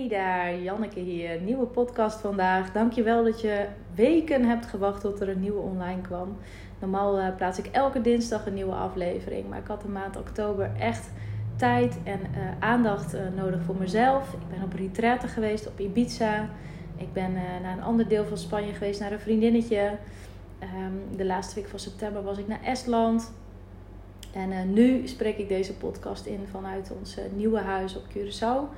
Hey daar, Janneke hier. Nieuwe podcast vandaag. Dankjewel dat je weken hebt gewacht tot er een nieuwe online kwam. Normaal uh, plaats ik elke dinsdag een nieuwe aflevering. Maar ik had de maand oktober echt tijd en uh, aandacht uh, nodig voor mezelf. Ik ben op retraite geweest op Ibiza. Ik ben naar een ander deel van Spanje geweest, naar een vriendinnetje. Um, de laatste week van september was ik naar Estland. En nu spreek ik deze podcast in vanuit ons nieuwe huis op Curaçao.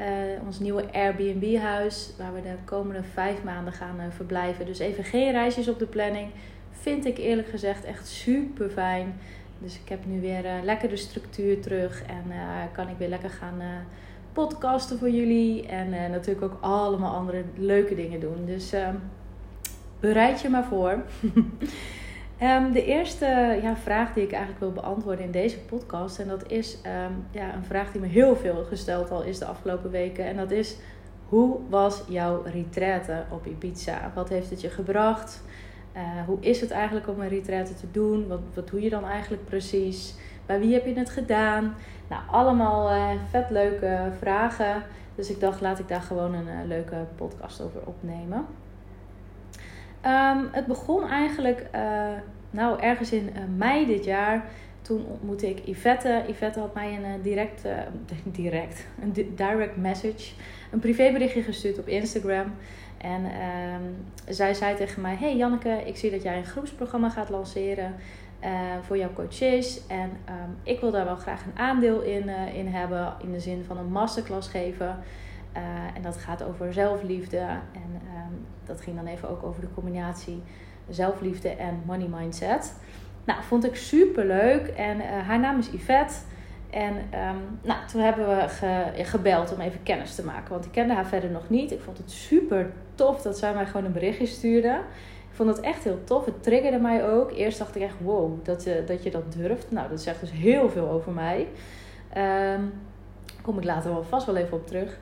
Uh, ons nieuwe Airbnb-huis, waar we de komende vijf maanden gaan uh, verblijven. Dus even geen reisjes op de planning. Vind ik eerlijk gezegd echt super fijn. Dus ik heb nu weer uh, lekker de structuur terug en kan ik weer lekker gaan podcasten voor jullie. En natuurlijk ook allemaal andere leuke dingen doen. Dus bereid je maar voor. Um, de eerste ja, vraag die ik eigenlijk wil beantwoorden in deze podcast, en dat is um, ja, een vraag die me heel veel gesteld al is de afgelopen weken, en dat is: hoe was jouw retraite op Ibiza? Wat heeft het je gebracht? Uh, hoe is het eigenlijk om een retraite te doen? Wat, wat doe je dan eigenlijk precies? Bij wie heb je het gedaan? Nou, allemaal uh, vet leuke vragen. Dus ik dacht, laat ik daar gewoon een uh, leuke podcast over opnemen. Um, het begon eigenlijk, uh, nou ergens in uh, mei dit jaar. Toen ontmoette ik Yvette. Yvette had mij een uh, direct, direct, een direct message, een privéberichtje gestuurd op Instagram. En um, zij zei tegen mij: Hey Janneke, ik zie dat jij een groepsprogramma gaat lanceren voor jouw coaches. En um, ik wil daar wel graag een aandeel in, in hebben, in de zin van een masterclass geven. Uh, en dat gaat over zelfliefde. En um, dat ging dan even ook over de combinatie zelfliefde en money mindset. Nou, vond ik super leuk. En uh, haar naam is Yvette. En um, nou, toen hebben we ge gebeld om even kennis te maken. Want ik kende haar verder nog niet. Ik vond het super tof dat zij mij gewoon een berichtje stuurde. Ik vond het echt heel tof. Het triggerde mij ook. Eerst dacht ik echt, wow, dat, uh, dat je dat durft. Nou, dat zegt dus heel veel over mij. Um, kom ik later wel vast wel even op terug.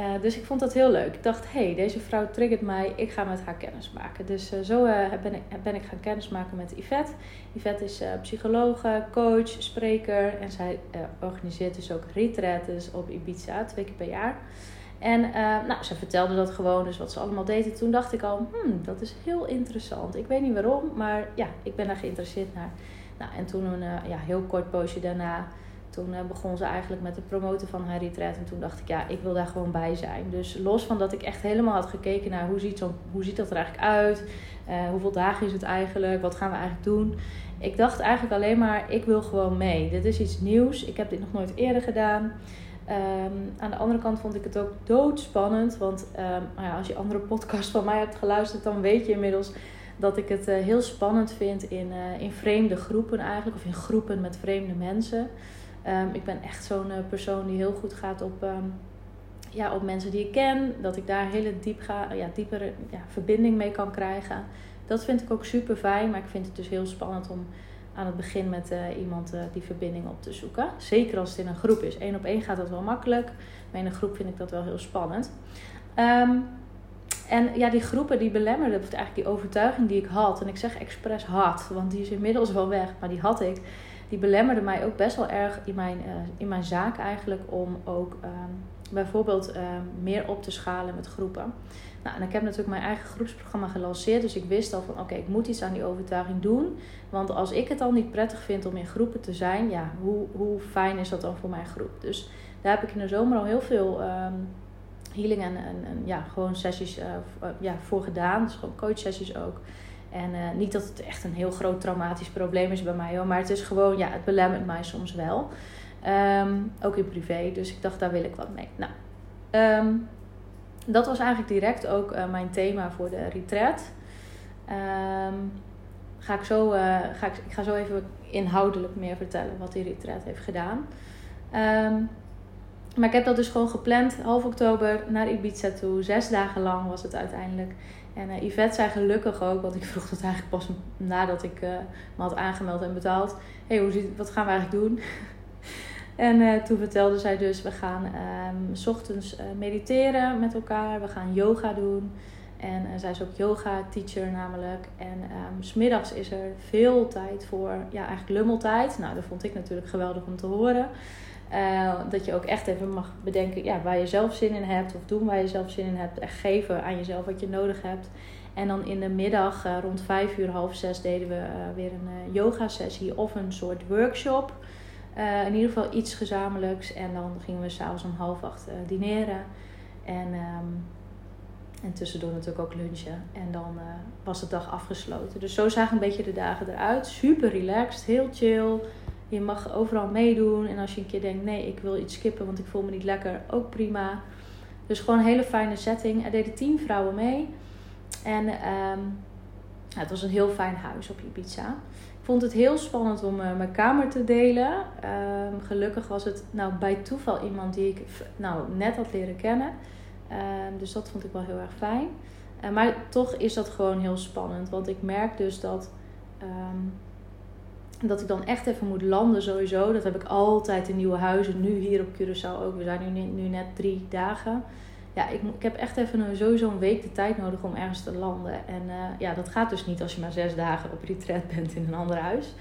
Uh, dus ik vond dat heel leuk. Ik dacht, hé, hey, deze vrouw triggert mij. Ik ga met haar kennis maken. Dus uh, zo uh, ben, ik, ben ik gaan kennismaken met Yvette. Yvette is psychologe, coach, spreker. En zij organiseert dus ook retreats op Ibiza, twee keer per jaar. En nou, ze vertelde dat gewoon, dus wat ze allemaal deed. En toen dacht ik al, hmm, dat is heel interessant. Ik weet niet waarom, maar ja, ik ben daar geïnteresseerd naar. Nou, en toen een ja, heel kort poosje daarna toen uh, begon ze eigenlijk met het promoten van haar retreat. En toen dacht ik, ja, ik wil daar gewoon bij zijn. Dus los van dat ik echt helemaal had gekeken naar hoe ziet, zo, hoe ziet dat er eigenlijk uit? Uh, hoeveel dagen is het eigenlijk? Wat gaan we eigenlijk doen? Ik dacht eigenlijk alleen maar, ik wil gewoon mee. Dit is iets nieuws. Ik heb dit nog nooit eerder gedaan. Um, aan de andere kant vond ik het ook doodspannend. Want um, nou ja, als je andere podcasts van mij hebt geluisterd, dan weet je inmiddels dat ik het uh, heel spannend vind in, in vreemde groepen eigenlijk. Of in groepen met vreemde mensen. Um, ik ben echt zo'n uh, persoon die heel goed gaat op, um, ja, op mensen die ik ken. Dat ik daar hele diep ga, ja, diepere ja, verbinding mee kan krijgen. Dat vind ik ook super fijn. Maar ik vind het dus heel spannend om aan het begin met uh, iemand uh, die verbinding op te zoeken. Zeker als het in een groep is. Eén op één gaat dat wel makkelijk. Maar in een groep vind ik dat wel heel spannend. Um, en ja, die groepen die belemmerden, of eigenlijk die overtuiging die ik had. En ik zeg expres had, want die is inmiddels wel weg. Maar die had ik die belemmerde mij ook best wel erg in mijn, uh, in mijn zaak eigenlijk om ook um, bijvoorbeeld um, meer op te schalen met groepen. Nou, en ik heb natuurlijk mijn eigen groepsprogramma gelanceerd, dus ik wist al van oké, ik moet iets aan die overtuiging doen. Want als ik het al niet prettig vind om in groepen te zijn, ja, hoe, hoe fijn is dat dan voor mijn groep? Dus daar heb ik in de zomer al heel veel um, healing en, en, ja, gewoon sessies uh, ja, voor gedaan. Dus gewoon coach sessies ook. En uh, niet dat het echt een heel groot traumatisch probleem is bij mij hoor. Maar het is gewoon, ja, het belemmert mij soms wel. Um, ook in privé. Dus ik dacht, daar wil ik wat mee. Nou, um, dat was eigenlijk direct ook uh, mijn thema voor de retreat. Um, ga ik, zo, uh, ga ik, ik ga zo even inhoudelijk meer vertellen wat die retreat heeft gedaan. maar ik heb dat dus gewoon gepland, half oktober naar Ibiza toe. Zes dagen lang was het uiteindelijk. En uh, Yvette zei gelukkig ook, want ik vroeg dat eigenlijk pas nadat ik uh, me had aangemeld en betaald. Hé, hey, hoe wat gaan we eigenlijk doen? en uh, toen vertelde zij dus, we gaan um, s ochtends mediteren met elkaar. We gaan yoga doen. En zij is ook yoga teacher namelijk. En um, smiddags is er veel tijd voor, ja eigenlijk lummeltijd. Nou, dat vond ik natuurlijk geweldig om te horen. Uh, dat je ook echt even mag bedenken ja, waar je zelf zin in hebt. Of doen waar je zelf zin in hebt. Echt geven aan jezelf wat je nodig hebt. En dan in de middag, uh, rond vijf uur, half zes, deden we weer een yoga sessie of een soort workshop. in ieder geval iets gezamenlijks. En dan gingen we s'avonds om half acht dineren. En, um, en tussendoor natuurlijk ook lunchen. En dan was de dag afgesloten. Dus zo zagen een beetje de dagen eruit. Super relaxed, heel chill. Je mag overal meedoen. En als je een keer denkt, nee, ik wil iets skippen, want ik voel me niet lekker, ook prima. Dus gewoon een hele fijne setting. Er deden tien vrouwen mee. En ja, het was een heel fijn huis op Ibiza. Ik vond het heel spannend om uh, mijn kamer te delen. Um, gelukkig was het nou bij toeval iemand die ik nou, net had leren kennen. Um, dus dat vond ik wel heel erg fijn. Uh, maar toch is dat gewoon heel spannend. Want ik merk dus dat dat ik dan echt even moet landen sowieso. Dat heb ik altijd in nieuwe huizen. Nu hier op Curaçao ook. We zijn nu, nu net drie dagen. Ja, ik, ik heb echt even sowieso een week de tijd nodig om ergens te landen. En uh, ja, dat gaat dus niet als je maar zes dagen op retreat bent in een ander huis.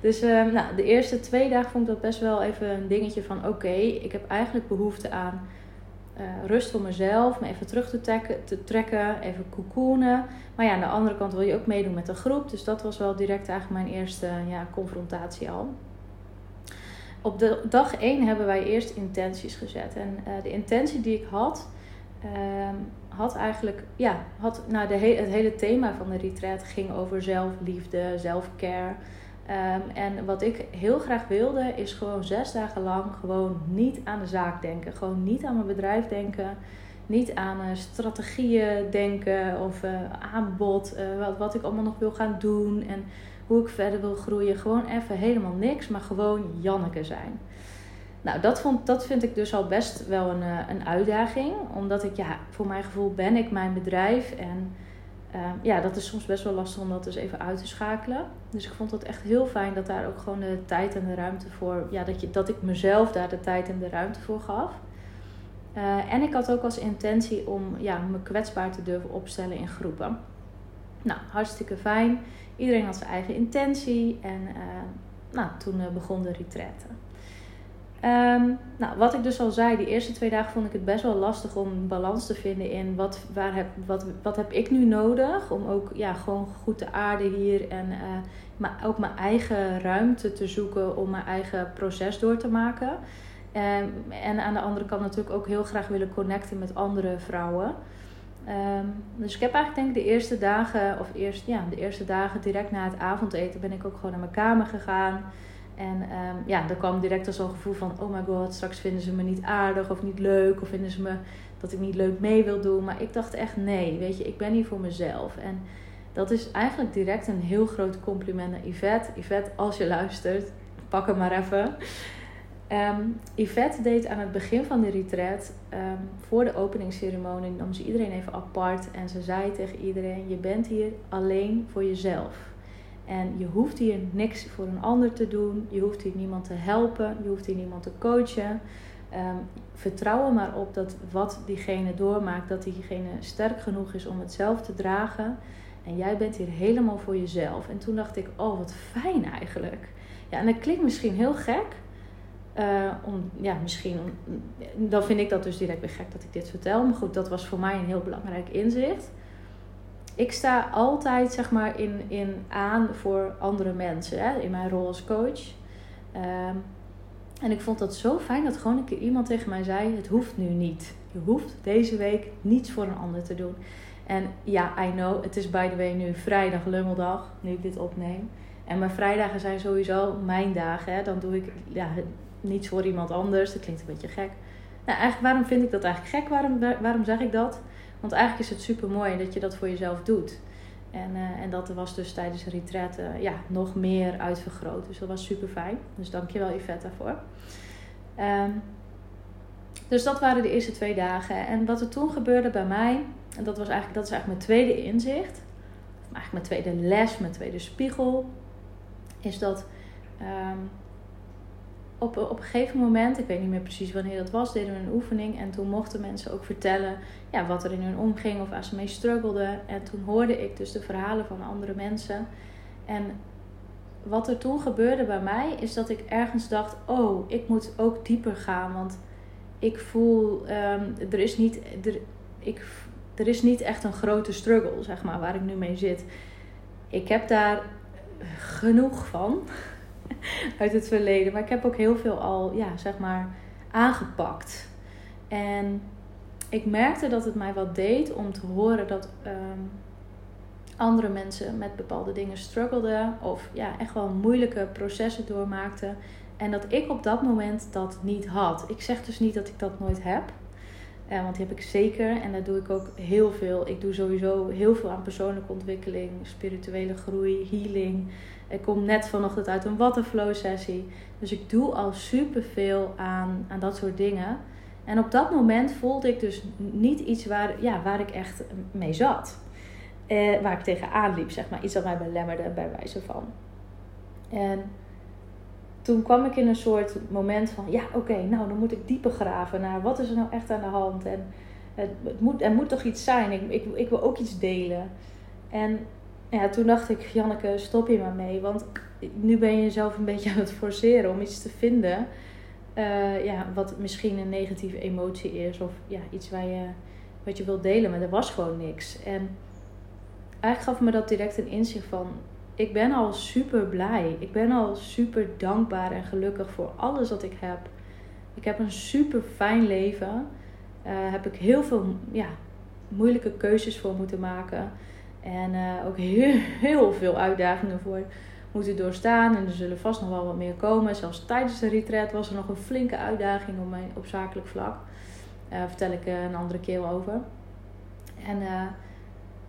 Dus uh, nou, de eerste twee dagen vond ik dat best wel even een dingetje van... Oké, ik heb eigenlijk behoefte aan uh, rust voor mezelf, me even terug te, trekken, te trekken, even cocoonen. Maar ja, aan de andere kant wil je ook meedoen met de groep. Dus dat was wel direct eigenlijk mijn eerste ja, confrontatie al. Op de dag 1 hebben wij eerst intenties gezet. En uh, de intentie die ik had, uh, had eigenlijk, ja, had, nou, de he het hele thema van de retreat ging over zelfliefde, zelfcare. Um, en wat ik heel graag wilde, is gewoon zes dagen lang gewoon niet aan de zaak denken. Gewoon niet aan mijn bedrijf denken. Niet aan uh, strategieën denken of uh, aanbod. Uh, wat, wat ik allemaal nog wil gaan doen en hoe ik verder wil groeien. Gewoon even helemaal niks, maar gewoon Janneke zijn. Nou, dat, vond, dat vind ik dus al best wel een, een uitdaging. Omdat ik, ja, voor mijn gevoel ben ik mijn bedrijf en Ehm, ja, dat is soms best wel lastig om dat dus even uit te schakelen. Dus ik vond het echt heel fijn dat daar ook gewoon de tijd en de ruimte voor, ja, dat, je, dat ik mezelf daar de tijd en de ruimte voor gaf. Uh, en ik had ook als intentie om ja, me kwetsbaar te durven opstellen in groepen. Nou, hartstikke fijn. Iedereen had zijn eigen intentie en uh, nou, toen uh, begon de retraite. Um, nou, wat ik dus al zei, die eerste twee dagen vond ik het best wel lastig om balans te vinden in wat, waar heb, wat, wat heb ik nu nodig. Om ook ja, gewoon goed te aarden hier en uh, maar ook mijn eigen ruimte te zoeken om mijn eigen proces door te maken. Um, en aan de andere kant natuurlijk ook heel graag willen connecten met andere vrouwen. Um, dus ik heb eigenlijk denk ik de eerste dagen, of eerst, ja, de eerste dagen direct na het avondeten ben ik ook gewoon naar mijn kamer gegaan. En um, ja, er kwam direct al zo'n gevoel van: oh my god, straks vinden ze me niet aardig of niet leuk. Of vinden ze me dat ik niet leuk mee wil doen. Maar ik dacht echt: nee, weet je, ik ben hier voor mezelf. En dat is eigenlijk direct een heel groot compliment naar Yvette. Yvette, als je luistert, pak hem maar even. Um, Yvette deed aan het begin van de retreat, um, voor de openingsceremonie, nam ze iedereen even apart. En ze zei tegen iedereen: Je bent hier alleen voor jezelf. En je hoeft hier niks voor een ander te doen. Je hoeft hier niemand te helpen. Je hoeft hier niemand te coachen. Um, vertrouw er maar op dat wat diegene doormaakt, dat diegene sterk genoeg is om het zelf te dragen. En jij bent hier helemaal voor jezelf. En toen dacht ik, oh wat fijn eigenlijk. Ja, en dat klinkt misschien heel gek. Uh, om, ja, misschien, dan vind ik dat dus direct weer gek dat ik dit vertel. Maar goed, dat was voor mij een heel belangrijk inzicht ik sta altijd zeg maar in, in aan voor andere mensen hè, in mijn rol als coach. Um, en ik vond dat zo fijn dat gewoon een keer iemand tegen mij zei: Het hoeft nu niet. Je hoeft deze week niets voor een ander te doen. En ja, I know, het is by the way nu vrijdag, lummeldag, nu ik dit opneem. En mijn vrijdagen zijn sowieso mijn dagen. Hè. Dan doe ik ja, niets voor iemand anders. Dat klinkt een beetje gek. Nou, eigenlijk, waarom vind ik dat eigenlijk gek? Waarom, waarom zeg ik dat? Want eigenlijk is het super mooi dat je dat voor jezelf doet. En, uh, en dat was dus tijdens de retreat uh, ja, nog meer uitvergroot. Dus dat was super fijn. Dus dankjewel Yvette daarvoor. Um, dus dat waren de eerste twee dagen. En wat er toen gebeurde bij mij, en dat, was eigenlijk, dat is eigenlijk mijn tweede inzicht. Eigenlijk mijn tweede les, mijn tweede spiegel. Is dat um, op, op een gegeven moment, ik weet niet meer precies wanneer dat was, deden we een oefening. En toen mochten mensen ook vertellen ja, wat er in hun omging of waar ze mee struggelden. En toen hoorde ik dus de verhalen van andere mensen. En wat er toen gebeurde bij mij is dat ik ergens dacht: oh, ik moet ook dieper gaan. Want ik voel, um, er, is niet, er, ik, er is niet echt een grote struggle, zeg maar, waar ik nu mee zit. Ik heb daar genoeg van uit het verleden. Maar ik heb ook heel veel al, ja, zeg maar, aangepakt. En ik merkte dat het mij wat deed om te horen dat ehm, andere mensen met bepaalde dingen struggelden. Of ja, echt wel moeilijke processen doormaakten. En dat ik op dat moment dat niet had. Ik zeg dus niet dat ik dat nooit heb. Uh, want die heb ik zeker. En daar doe ik ook heel veel. Ik doe sowieso heel veel aan persoonlijke ontwikkeling, spirituele groei, healing. Ik kom net vanochtend uit een waterflow sessie. Dus ik doe al superveel aan, aan dat soort dingen. En op dat moment voelde ik dus niet iets waar, ja, waar ik echt mee zat. Eh, waar ik tegenaan liep, zeg maar. Iets dat mij belemmerde bij wijze van. En toen kwam ik in een soort moment van... Ja, oké, nou dan moet ik dieper graven naar wat is er nou echt aan de hand. En het, het moet, er moet toch iets zijn. Ik, ik, ik wil ook iets delen. En ja, toen dacht ik, Janneke, stop hier maar mee. Want nu ben je jezelf een beetje aan het forceren om iets te vinden. Uh, ja, wat misschien een negatieve emotie is. Of ja, iets waar je, wat je wilt delen. Maar er was gewoon niks. En eigenlijk gaf me dat direct een inzicht van... Ik ben al super blij. Ik ben al super dankbaar en gelukkig voor alles wat ik heb. Ik heb een super fijn leven. Uh, heb ik heel veel ja, moeilijke keuzes voor moeten maken. En uh, ook heel, heel veel uitdagingen voor moeten doorstaan. En er zullen vast nog wel wat meer komen. Zelfs tijdens de retreat was er nog een flinke uitdaging op, mijn, op zakelijk vlak. Uh, vertel ik uh, een andere keer over. En,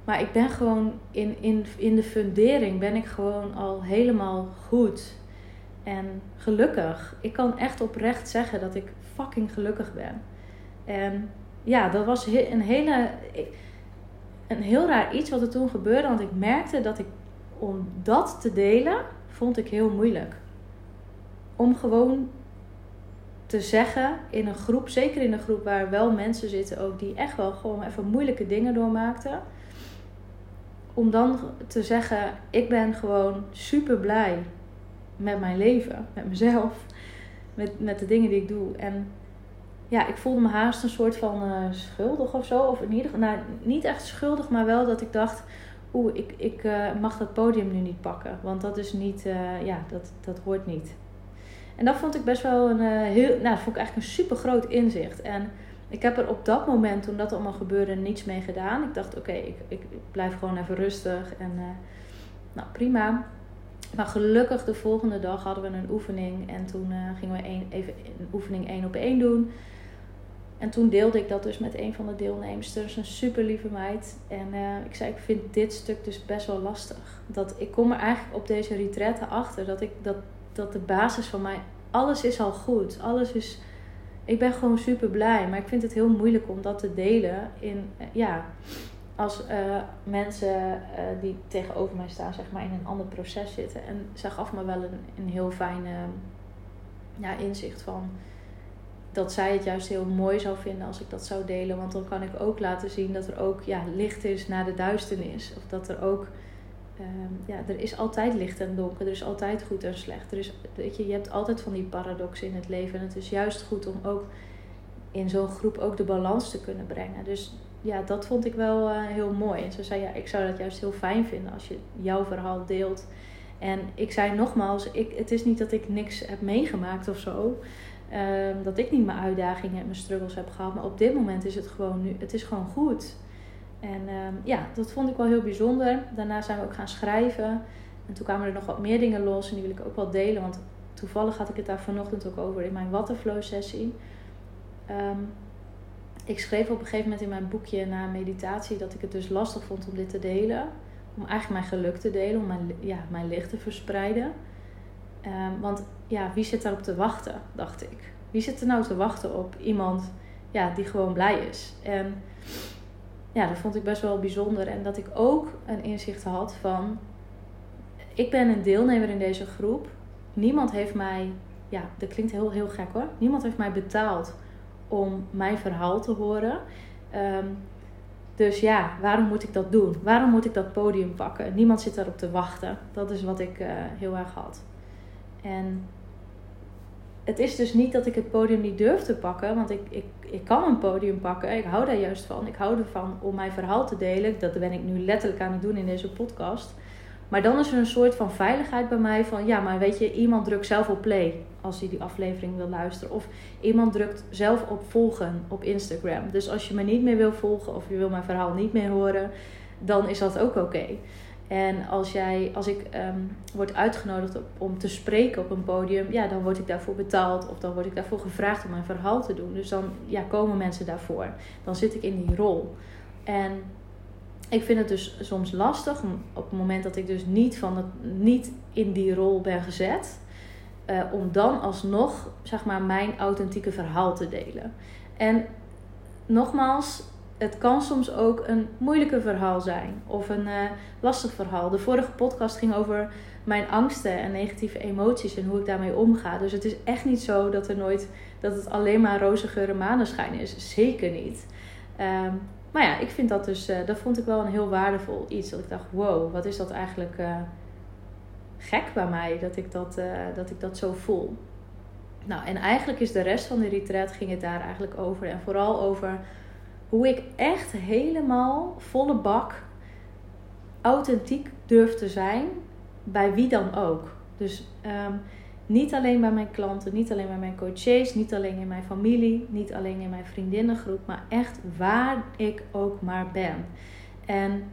maar ik ben gewoon in, in, in de fundering ben ik gewoon al helemaal goed. En gelukkig. Ik kan echt oprecht zeggen dat ik fucking gelukkig ben. En ja, dat was een hele een heel raar iets wat er toen gebeurde. Want ik merkte dat ik om dat te delen, vond ik heel moeilijk. Om gewoon te zeggen in een groep, zeker in een groep waar wel mensen zitten ook die echt wel gewoon even moeilijke dingen doormaakten. Om dan te zeggen, ik ben gewoon super blij met mijn leven, met mezelf, met, met de dingen die ik doe. En ja, ik voelde me haast een soort van uh, schuldig of zo. Of in ieder geval, nou, niet echt schuldig, maar wel dat ik dacht: oeh, ik, ik uh, mag dat podium nu niet pakken. Want dat is niet, uh, ja, dat, dat hoort niet. En dat vond ik best wel een heel, nou, dat vond ik eigenlijk een super groot inzicht. En ik heb er op dat moment, toen dat allemaal gebeurde, niets mee gedaan. Ik dacht: oké, ik, ik, ik, blijf gewoon even rustig. En nou, prima. Maar gelukkig de volgende dag hadden we een oefening. En toen gingen we een, even een oefening één op één doen. En toen deelde ik dat dus met een van de deelnemers. Een super lieve meid. En uh, ik zei, ik vind dit stuk dus best wel lastig. Dat, ik kom er eigenlijk op deze retraite achter dat, ik, dat, dat de basis van mij... Alles is al goed. Alles is... Ik ben gewoon super blij. Maar ik vind het heel moeilijk om dat te delen. In, uh, ja, als uh, mensen die tegenover mij staan, zeg maar, in een ander proces zitten. En zij gaf me wel een, een heel fijne ja, inzicht van dat zij het juist heel mooi zou vinden als ik dat zou delen. Want dan kan ik ook laten zien dat er ook ja, licht is na de duisternis. Of dat er ook, um, ja, er is altijd licht en donker. Er is altijd goed en slecht. Er is, weet je, je hebt altijd van die paradoxen in het leven. En het is juist goed om ook in zo'n groep ook de balans te kunnen brengen. Dus ja, dat vond ik wel uh, heel mooi. En ze zei, ja, ik zou dat juist heel fijn vinden als je jouw verhaal deelt. En ik zei nogmaals, ik, het is niet dat ik niks heb meegemaakt of zo. Um, dat ik niet mijn uitdagingen en mijn struggles heb gehad. Maar op dit moment is het gewoon nu, het is gewoon goed. En um, ja, dat vond ik wel heel bijzonder. Daarna zijn we ook gaan schrijven. En toen kwamen er nog wat meer dingen los. En die wil ik ook wel delen. Want toevallig had ik het daar vanochtend ook over in mijn Waterflow sessie. Um, ik schreef op een gegeven moment in mijn boekje na meditatie dat ik het dus lastig vond om dit te delen. Om eigenlijk mijn geluk te delen, om mijn, ja, mijn licht te verspreiden. Um, want ja, wie zit daarop te wachten, dacht ik. Wie zit er nou te wachten op iemand ja, die gewoon blij is? En ja, dat vond ik best wel bijzonder. En dat ik ook een inzicht had van... Ik ben een deelnemer in deze groep. Niemand heeft mij... Ja, dat klinkt heel, heel gek hoor. Niemand heeft mij betaald om mijn verhaal te horen. Um, Dus ja, waarom moet ik dat doen? Waarom moet ik dat podium pakken? Niemand zit daarop te wachten. Dat is wat ik uh, heel erg had. En het is dus niet dat ik het podium niet durf te pakken, want ik, ik, ik kan een podium pakken. Ik hou daar juist van. Ik hou ervan om mijn verhaal te delen. Dat ben ik nu letterlijk aan het doen in deze podcast. Maar dan is er een soort van veiligheid bij mij van ja, maar weet je, iemand drukt zelf op play als hij die aflevering wil luisteren. Of iemand drukt zelf op volgen op Instagram. Dus als je me niet meer wil volgen of je wil mijn verhaal niet meer horen, dan is dat ook oké. En als, jij, als ik um, word uitgenodigd om te spreken op een podium, ja, dan word ik daarvoor betaald of dan word ik daarvoor gevraagd om mijn verhaal te doen. Dus dan ja, komen mensen daarvoor. Dan zit ik in die rol. En ik vind het dus soms lastig op het moment dat ik dus niet, van het, niet in die rol ben gezet, uh, om dan alsnog zeg maar, mijn authentieke verhaal te delen. En nogmaals, het kan soms ook een moeilijke verhaal zijn of een uh, lastig verhaal. De vorige podcast ging over mijn angsten en negatieve emoties en hoe ik daarmee omga. Dus het is echt niet zo dat, er nooit, dat het alleen maar roze geuren maneschijn is. Zeker niet. Um, maar ja, ik vind dat dus, uh, dat vond ik wel een heel waardevol iets. Dat ik dacht, wow, wat is dat eigenlijk uh, gek bij mij dat ik dat, dat ik dat zo voel. Nou, en eigenlijk is de rest van de retreat ging het daar eigenlijk over. En vooral over hoe ik echt helemaal volle bak authentiek durf te zijn bij wie dan ook. Dus um, niet alleen bij mijn klanten, niet alleen bij mijn coaches, niet alleen in mijn familie, niet alleen in mijn vriendinnengroep, maar echt waar ik ook maar ben. En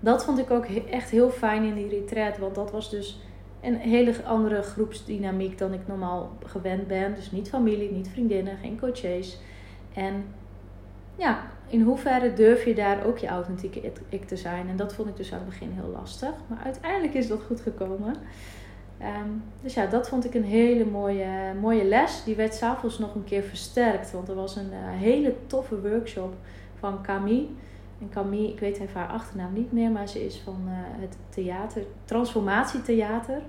dat vond ik ook echt heel fijn in die retreat, want dat was dus een hele andere groepsdynamiek dan ik normaal gewend ben. Dus niet familie, niet vriendinnen, geen coaches. En ja, in hoeverre durf je daar ook je authentieke ik te zijn? En dat vond ik dus aan het begin heel lastig. Maar uiteindelijk is dat goed gekomen. Ehm, dus ja, dat vond ik een hele mooie, mooie les. Die werd s'avonds nog een keer versterkt. Want er was een uh, hele toffe workshop van Camille. En Camille, ik weet even haar achternaam niet meer, maar ze is van uh, het theater, Transformatietheater.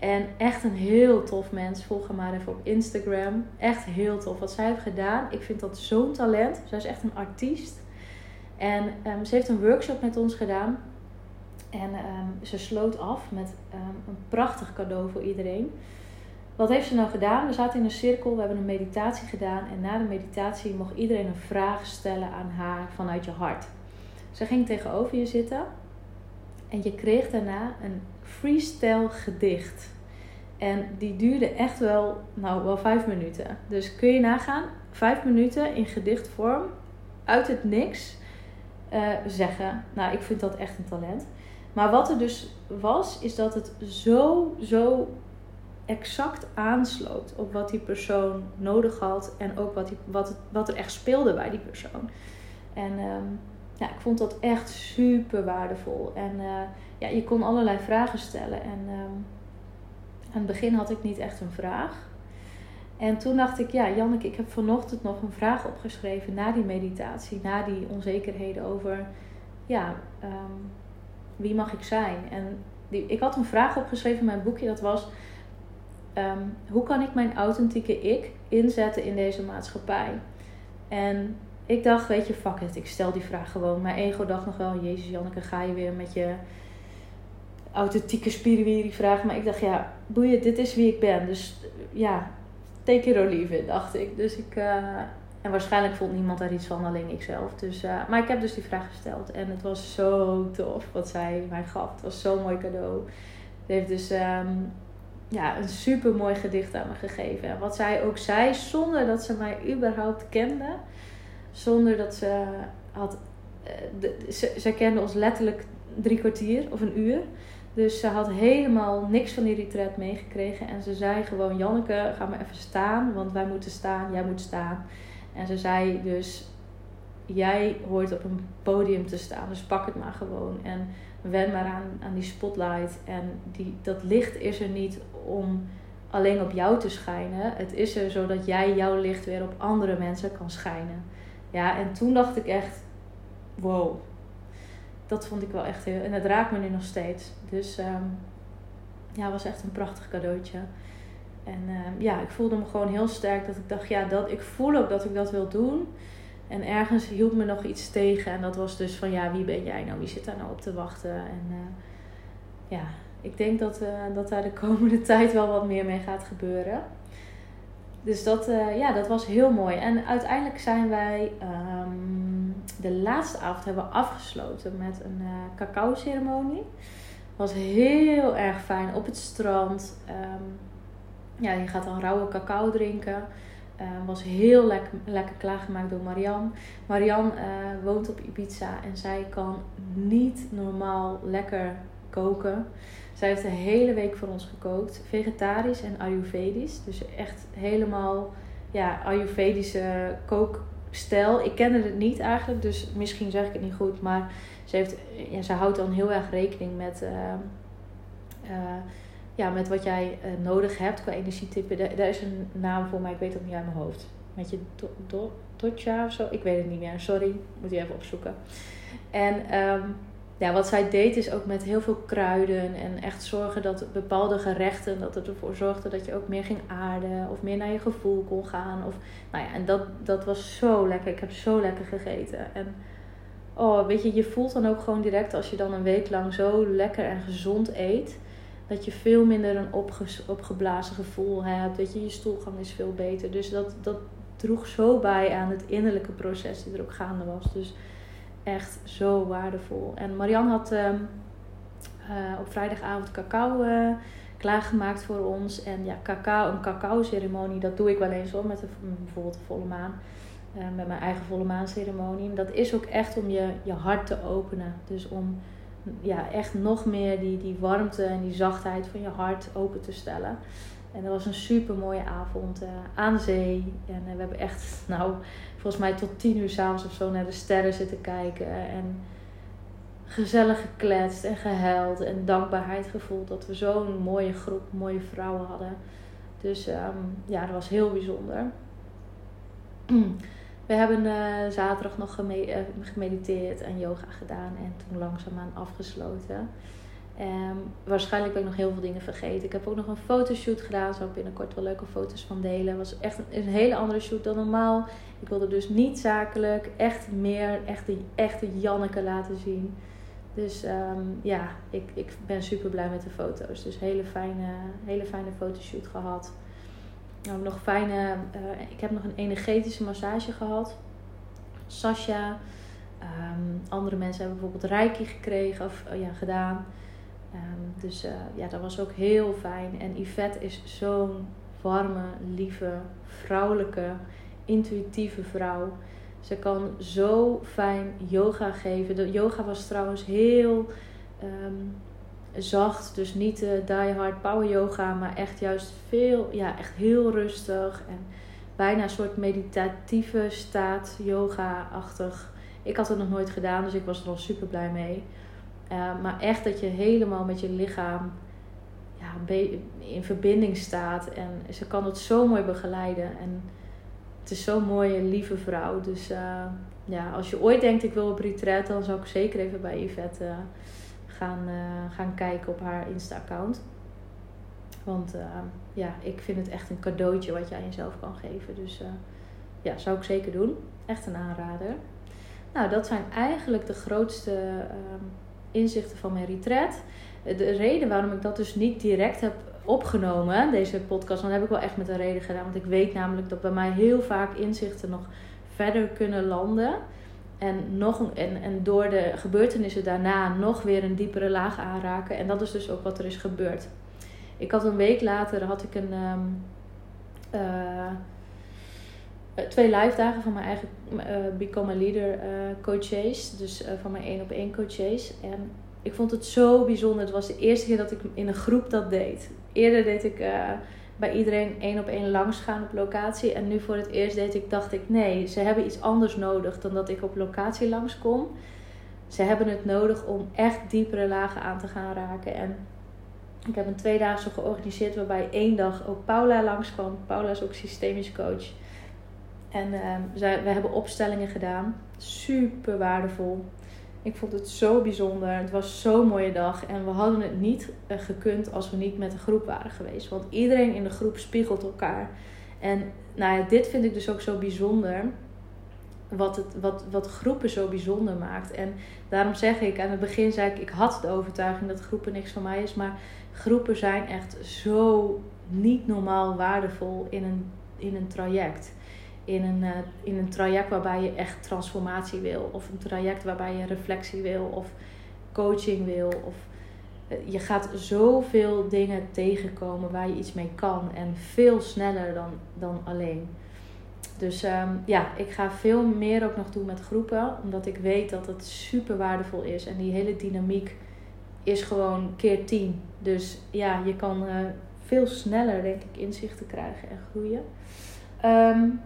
En echt een heel tof mens. Volg haar maar even op Instagram. Echt heel tof wat zij heeft gedaan. Ik vind dat zo'n talent. Zij is echt een artiest. En um, ze heeft een workshop met ons gedaan. En um, ze sloot af met um, een prachtig cadeau voor iedereen. Wat heeft ze nou gedaan? We zaten in een cirkel, we hebben een meditatie gedaan. En na de meditatie mocht iedereen een vraag stellen aan haar vanuit je hart. Ze ging tegenover je zitten. En je kreeg daarna een freestyle gedicht. En die duurde echt wel, nou, wel vijf minuten. Dus kun je nagaan, vijf minuten in gedichtvorm, uit het niks, uh, zeggen. Nou, ik vind dat echt een talent. Maar wat er dus was, is dat het zo, zo exact aansloot op wat die persoon nodig had en ook wat, die, wat, wat er echt speelde bij die persoon. En um, ja, ik vond dat echt super waardevol. En uh, ja, je kon allerlei vragen stellen. En um, aan het begin had ik niet echt een vraag. En toen dacht ik, ja, Janneke, ik heb vanochtend nog een vraag opgeschreven na die meditatie, na die onzekerheden over, ja, um, wie mag ik zijn? En die, ik had een vraag opgeschreven in mijn boekje, dat was... Um, hoe kan ik mijn authentieke ik inzetten in deze maatschappij? En ik dacht, weet je, fuck it, ik stel die vraag gewoon. Mijn ego dacht nog wel, jezus Janneke, ga je weer met je authentieke spiriwiri vragen. Maar ik dacht, ja, boeien, dit is wie ik ben. Dus ja, take it or leave it, dacht ik. Dus ik, uh, en waarschijnlijk vond niemand daar iets van, alleen ikzelf. Dus, uh, maar ik heb dus die vraag gesteld. En het was zo tof wat zij mij gaf. Het was zo'n mooi cadeau. Ze heeft dus um, ja, een super mooi gedicht aan me gegeven. En wat zij ook zei, zonder dat ze mij überhaupt kende. Zonder dat ze had... Uh, de, ze, ze kende ons letterlijk drie kwartier of een uur. Dus ze had helemaal niks van die retreat meegekregen. En ze zei gewoon, Janneke, ga maar even staan. Want wij moeten staan, jij moet staan. En ze zei dus: Jij hoort op een podium te staan, dus pak het maar gewoon. En wen maar aan, aan die spotlight. En die, dat licht is er niet om alleen op jou te schijnen. Het is er zodat jij jouw licht weer op andere mensen kan schijnen. Ja, en toen dacht ik echt: wow. Dat vond ik wel echt heel. En het raakt me nu nog steeds. Dus um, ja, was echt een prachtig cadeautje. En uh, ja, ik voelde me gewoon heel sterk dat ik dacht, ja, dat, ik voel ook dat ik dat wil doen. En ergens hield me nog iets tegen. En dat was dus van ja, wie ben jij nou? Wie zit daar nou op te wachten? En ja, ik denk dat, dat daar de komende tijd wel wat meer mee gaat gebeuren. Dus dat, ja, dat was heel mooi. En uiteindelijk zijn wij ehm, de laatste avond hebben afgesloten met een uh, cacao ceremonie. Was heel erg fijn op het strand. Um, ja, je gaat dan rauwe cacao drinken. Uh, was heel lekker, lekker klaargemaakt door Marianne. Marianne uh, woont op Ibiza en zij kan niet normaal lekker koken. Zij heeft de hele week voor ons gekookt. Vegetarisch en Ayurvedisch. Dus echt helemaal ja, Ayurvedische kookstijl. Ik kende het niet eigenlijk, dus misschien zeg ik het niet goed. Maar ze, heeft, ja, ze houdt dan heel erg rekening met... Uh, ja, met wat jij uh, nodig hebt qua energietype. Daar, is een naam voor, maar ik weet het niet uit mijn hoofd. Met je do, do, of zo? Ik weet het niet meer. Sorry, moet je even opzoeken. En um, ja, wat zij deed is ook met heel veel kruiden en echt zorgen dat bepaalde gerechten, dat het ervoor zorgde dat je ook meer ging aarden of meer naar je gevoel kon gaan. Of, nou ja, en dat, dat was zo lekker. Ik heb zo lekker gegeten. En oh, weet je, je voelt dan ook gewoon direct als je dan een week lang zo lekker en gezond eet dat je veel minder een opgeblazen gevoel hebt. Weet je, je stoelgang is veel beter. Dus dat, dat droeg zo bij aan het innerlijke proces die er ook gaande was. Dus echt zo waardevol. En Marianne had uh, uh, op vrijdagavond cacao uh, klaargemaakt voor ons. En ja, cacao, een cacao ceremonie, dat doe ik wel eens hoor. Met een, bijvoorbeeld de volle maan. Eh, met mijn eigen volle maan ceremonie. Dat is ook echt om je, je hart te openen. Dus om ja, echt nog meer die, die warmte en die zachtheid van je hart open te stellen. En dat was een super mooie avond uh, aan zee. En uh, we hebben echt, nou, volgens mij tot tien uur s'avonds of zo naar de sterren zitten kijken. En gezellig gekletst en gehuild en dankbaarheid gevoeld dat we zo'n mooie groep mooie vrouwen hadden. Dus um, ja, dat was heel bijzonder. We hebben uh, zaterdag nog geme gemediteerd en yoga gedaan en toen langzaamaan afgesloten. Um, waarschijnlijk ben ik nog heel veel dingen vergeten. Ik heb ook nog een fotoshoot gedaan. Zou ik binnenkort wel leuke foto's van delen. Het was echt een, hele andere shoot dan normaal. Ik wilde dus niet zakelijk. Echt meer echte, echte Janneke laten zien. Dus um, ja, ik, ik ben super blij met de foto's. Dus hele fijne, hele fijne fotoshoot gehad. Nou, nog fijne, uh, ik heb nog een energetische massage gehad. Sasha. Um, andere mensen hebben bijvoorbeeld reiki gekregen of uh, ja, gedaan. Um, dus uh, ja, dat was ook heel fijn. En Yvette is zo'n warme, lieve, vrouwelijke, intuïtieve vrouw. Ze kan zo fijn yoga geven. De yoga was trouwens heel um, zacht. Dus niet de die hard power yoga, maar echt juist veel, ja, echt heel rustig. En bijna een soort meditatieve staat, yoga-achtig. Ik had het nog nooit gedaan, dus ik was er al super blij mee. Uh, maar echt dat je helemaal met je lichaam ja, in verbinding staat. En ze kan het zo mooi begeleiden. En het is zo'n mooie, lieve vrouw. Dus uh, ja, als je ooit denkt ik wil op retreat, dan zou ik zeker even bij Yvette uh, gaan, gaan kijken op haar Insta-account. Want ja, ik vind het echt een cadeautje wat je aan jezelf kan geven. Dus ja, zou ik zeker doen. Echt een aanrader. Nou, dat zijn eigenlijk de grootste ehm, inzichten van mijn retreat. De reden waarom ik dat dus niet direct heb opgenomen, deze podcast, dan heb ik wel echt met een reden gedaan. Want ik weet namelijk dat bij mij heel vaak inzichten nog verder kunnen landen. En, nog, en, en door de gebeurtenissen daarna nog weer een diepere laag aanraken. En dat is dus ook wat er is gebeurd. Ik had een week later had ik een. Um, uh, twee live dagen van mijn eigen uh, Become a Leader uh, coaches. Dus van mijn één op één coaches. En ik vond het zo bijzonder. Het was de eerste keer dat ik in een groep dat deed. Eerder deed ik bij iedereen één op één langs gaan op locatie. En nu voor het eerst deed ik, dacht ik, nee, ze hebben iets anders nodig dan dat ik op locatie langskom. Ze hebben het nodig om echt diepere lagen aan te gaan raken. En ik heb een tweedaagse georganiseerd waarbij één dag ook Paula langskwam. Paula is ook systemisch coach. En uh, zij, we hebben opstellingen gedaan. Super waardevol. Ik vond het zo bijzonder. Het was zo'n mooie dag. En we hadden het niet uh, gekund als we niet met de groep waren geweest. Want iedereen in de groep spiegelt elkaar. En nou ja, dit vind ik dus ook zo bijzonder. wat, het, wat, wat groepen zo bijzonder maakt. En daarom zeg ik, aan het begin zei ik, ik had de overtuiging dat groepen niks van mij is. Maar groepen zijn echt zo niet normaal waardevol in een, in een traject. In een, uh, in een traject waarbij je echt transformatie wil. Of een traject waarbij je reflectie wil. Of coaching wil. Of je gaat zoveel dingen tegenkomen waar je iets mee kan. En veel sneller dan, dan alleen. Dus um, ja, ik ga veel meer ook nog doen met groepen. Omdat ik weet dat het super waardevol is. En die hele dynamiek is gewoon keer tien. Dus ja, je kan uh, veel sneller, denk ik, inzichten krijgen en groeien. Um,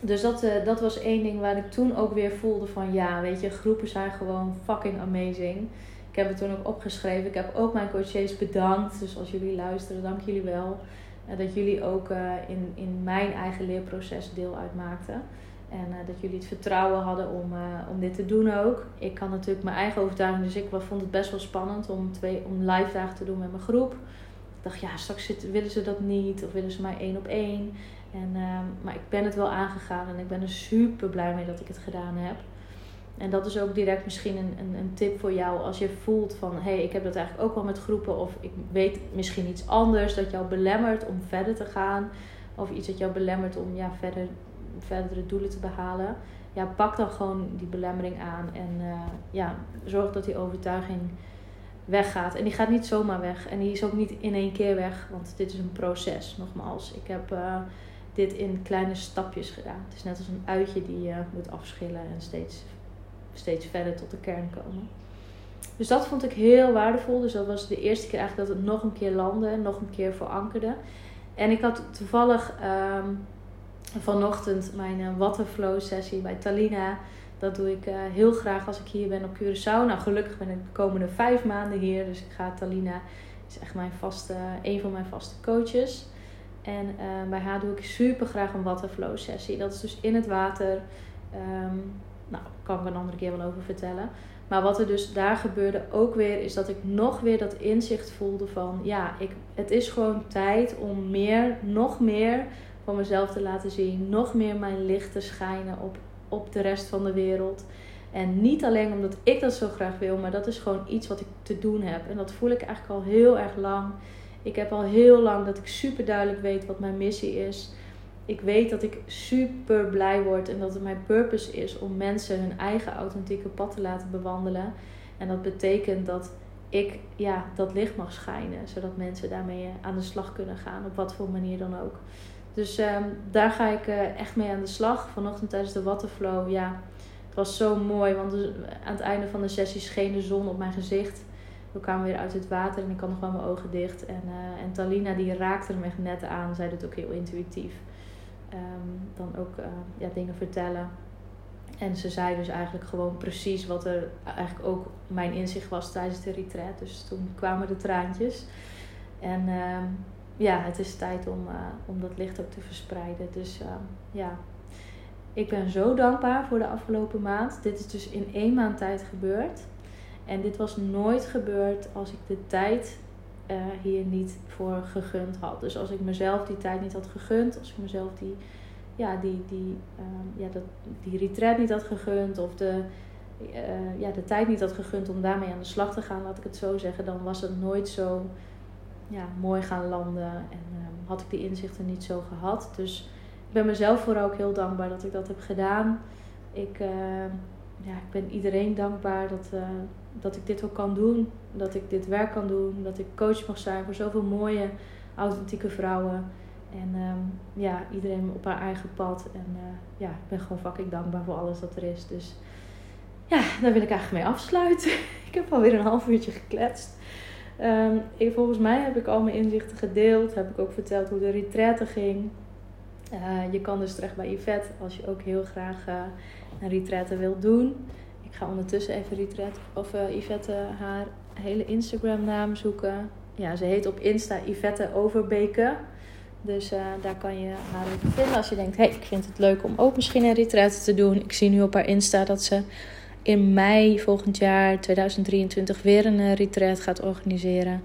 dus dat, uh, dat was één ding waar ik toen ook weer voelde van ja, weet je, groepen zijn gewoon fucking amazing. Ik heb het toen ook opgeschreven. Ik heb ook mijn coaches bedankt. Dus als jullie luisteren, dank jullie wel. Uh, dat jullie ook uh, in, in mijn eigen leerproces deel uitmaakten. En dat jullie het vertrouwen hadden om, om dit te doen ook. Ik kan natuurlijk mijn eigen overtuiging. Dus ik vond het best wel spannend om, twee, om live dagen te doen met mijn groep. Ik dacht, ja, straks willen ze dat niet. Of willen ze mij één op één. En, ehm, maar ik ben het wel aangegaan. En ik ben er super blij mee dat ik het gedaan heb. En dat is ook direct misschien een, een, een tip voor jou als je voelt van hé, hey, ik heb dat eigenlijk ook wel met groepen of ik weet misschien iets anders dat jou belemmert om verder te gaan of iets dat jou belemmert om ja, verder, verdere doelen te behalen. Ja, pak dan gewoon die belemmering aan en uh, ja, zorg dat die overtuiging weggaat. En die gaat niet zomaar weg en die is ook niet in één keer weg, want dit is een proces, nogmaals. Ik heb uh, dit in kleine stapjes gedaan. Het is net als een uitje die je moet afschillen en steeds steeds verder tot de kern komen. Dus dat vond ik heel waardevol. Dus dat was de eerste keer eigenlijk dat het nog een keer landde, nog een keer verankerde. En ik had toevallig um, vanochtend mijn uh, Waterflow sessie bij Talina. Dat doe ik uh, heel graag als ik hier ben op Curaçao. Nou, gelukkig ben ik de komende vijf maanden hier. Dus ik ga Talina, is echt mijn vaste, een van mijn vaste coaches. En uh, bij haar doe ik super graag een Waterflow sessie. Dat is dus in het water. Um, nou, kan ik een andere keer wel over vertellen. Maar wat er dus daar gebeurde ook weer, is dat ik nog weer dat inzicht voelde van ja, ik, het is gewoon tijd om meer, nog meer van mezelf te laten zien. Nog meer mijn licht te schijnen op, op de rest van de wereld. En niet alleen omdat ik dat zo graag wil, maar dat is gewoon iets wat ik te doen heb. En dat voel ik eigenlijk al heel erg lang. Ik heb al heel lang dat ik super duidelijk weet wat mijn missie is ik weet dat ik super blij word en dat het mijn purpose is om mensen hun eigen authentieke pad te laten bewandelen. En dat betekent dat ik ja, dat licht mag schijnen, zodat mensen daarmee aan de slag kunnen gaan, op wat voor manier dan ook. Dus um, daar ga ik uh, echt mee aan de slag. Vanochtend tijdens de Waterflow, ja, het was zo mooi, want aan het einde van de sessie scheen de zon op mijn gezicht. We kwamen weer uit het water en ik had nog wel mijn ogen dicht. En, uh, en Talina die raakte hem echt net aan, zei het ook heel intuïtief. Um, dan ook uh, ja, dingen vertellen. En ze zei dus eigenlijk gewoon precies wat er eigenlijk ook mijn inzicht was tijdens de retreat. Dus toen kwamen de traantjes. En uh, ja, het is tijd om, uh, om dat licht ook te verspreiden. Dus uh, ja, ik ben zo dankbaar voor de afgelopen maand. Dit is dus in één maand tijd gebeurd. En dit was nooit gebeurd als ik de tijd uh, hier niet voor gegund had. Dus als ik mezelf die tijd niet had gegund, als ik mezelf die, ja, die, die, uh, ja, dat, die retreat niet had gegund of de, uh, ja, de tijd niet had gegund om daarmee aan de slag te gaan, laat ik het zo zeggen, dan was het nooit zo ja, mooi gaan landen en ehm, had ik die inzichten niet zo gehad. Dus ik ben mezelf vooral ook heel dankbaar dat ik dat heb gedaan. Ik, ehm, ja, ik ben iedereen dankbaar dat, uh, dat ik dit ook kan doen. Dat ik dit werk kan doen. Dat ik coach mag zijn voor zoveel mooie, authentieke vrouwen. En um, ja, iedereen op haar eigen pad. En uh, ja, ik ben gewoon fucking dankbaar voor alles wat er is. Dus ja, daar wil ik eigenlijk mee afsluiten. ik heb alweer een half uurtje gekletst. Um, ik, volgens mij heb ik al mijn inzichten gedeeld. Heb ik ook verteld hoe de retraite ging. Uh, je kan dus terecht bij Yvette als je ook heel graag uh, een retraite wilt doen. Ik ga ondertussen even retraite of uh, Yvette haar hele Instagram naam zoeken. Ja, ze heet op Insta Yvette Overbeke. Dus uh, daar kan je haar even vinden als je denkt, hey, ik vind het leuk om ook misschien een retraite te doen. Ik zie nu op haar Insta dat ze in mei volgend jaar 2023 weer een uh, retreat gaat organiseren.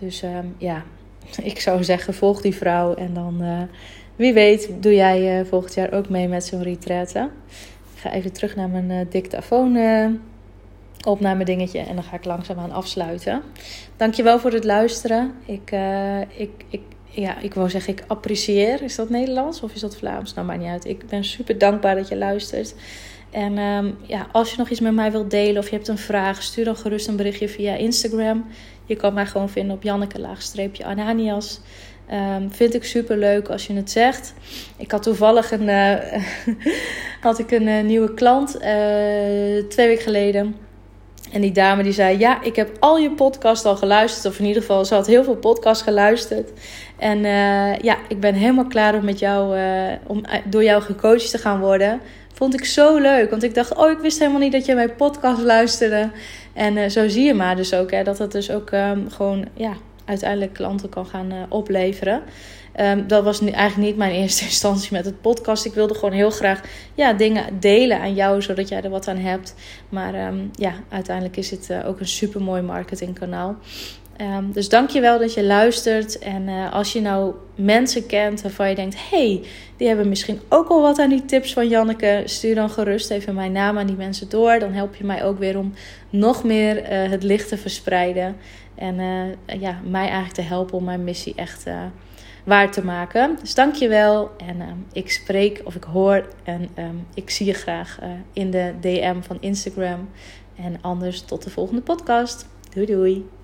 Dus uh, ja, ik zou zeggen, volg die vrouw en dan wie weet doe jij volgend jaar ook mee met zo'n retraite. Even terug naar mijn dictafoon opname dingetje en dan ga ik langzaam aan afsluiten. Dankjewel voor het luisteren. Ik, ik, ik, ja, ik wou zeggen, ik apprecieer. Is dat Nederlands of is dat Vlaams? Nou, maakt niet uit. Ik ben super dankbaar dat je luistert. En um, ja, als je nog iets met mij wilt delen of je hebt een vraag, stuur dan gerust een berichtje via Instagram. Je kan mij gewoon vinden op Janneke-Ananias. Um, vind ik super leuk als je het zegt. Ik had toevallig een, uh, had ik een uh, nieuwe klant uh, twee weken geleden. En die dame die zei: Ja, ik heb al je podcast al geluisterd. Of in ieder geval, ze had heel veel podcasts geluisterd. En ja, ik ben helemaal klaar om met jou, om door jou gecoacht te gaan worden. Vond ik zo leuk. Want ik dacht, oh, ik wist helemaal niet dat je mijn podcast luisterde. En zo zie je maar dus ook, hè, dat het dus ook um, gewoon, ja, uiteindelijk klanten kan gaan opleveren. Um, dat was nu eigenlijk niet mijn eerste instantie met het podcast. Ik wilde gewoon heel graag ja, dingen delen aan jou, zodat jij er wat aan hebt. Maar um, ja, uiteindelijk is het uh, ook een super mooi marketingkanaal. Um, dus dank je wel dat je luistert. En uh, als je nou mensen kent waarvan je denkt: hey, die hebben misschien ook al wat aan die tips van Janneke, stuur dan gerust even mijn naam aan die mensen door. Dan help je mij ook weer om nog meer het licht te verspreiden. En uh, ja, mij eigenlijk te helpen om mijn missie echt waar te maken. Dus dank je wel. En uh, ik spreek of ik hoor en um, ik zie je graag in de DM van Instagram. En anders tot de volgende podcast. Doei doei.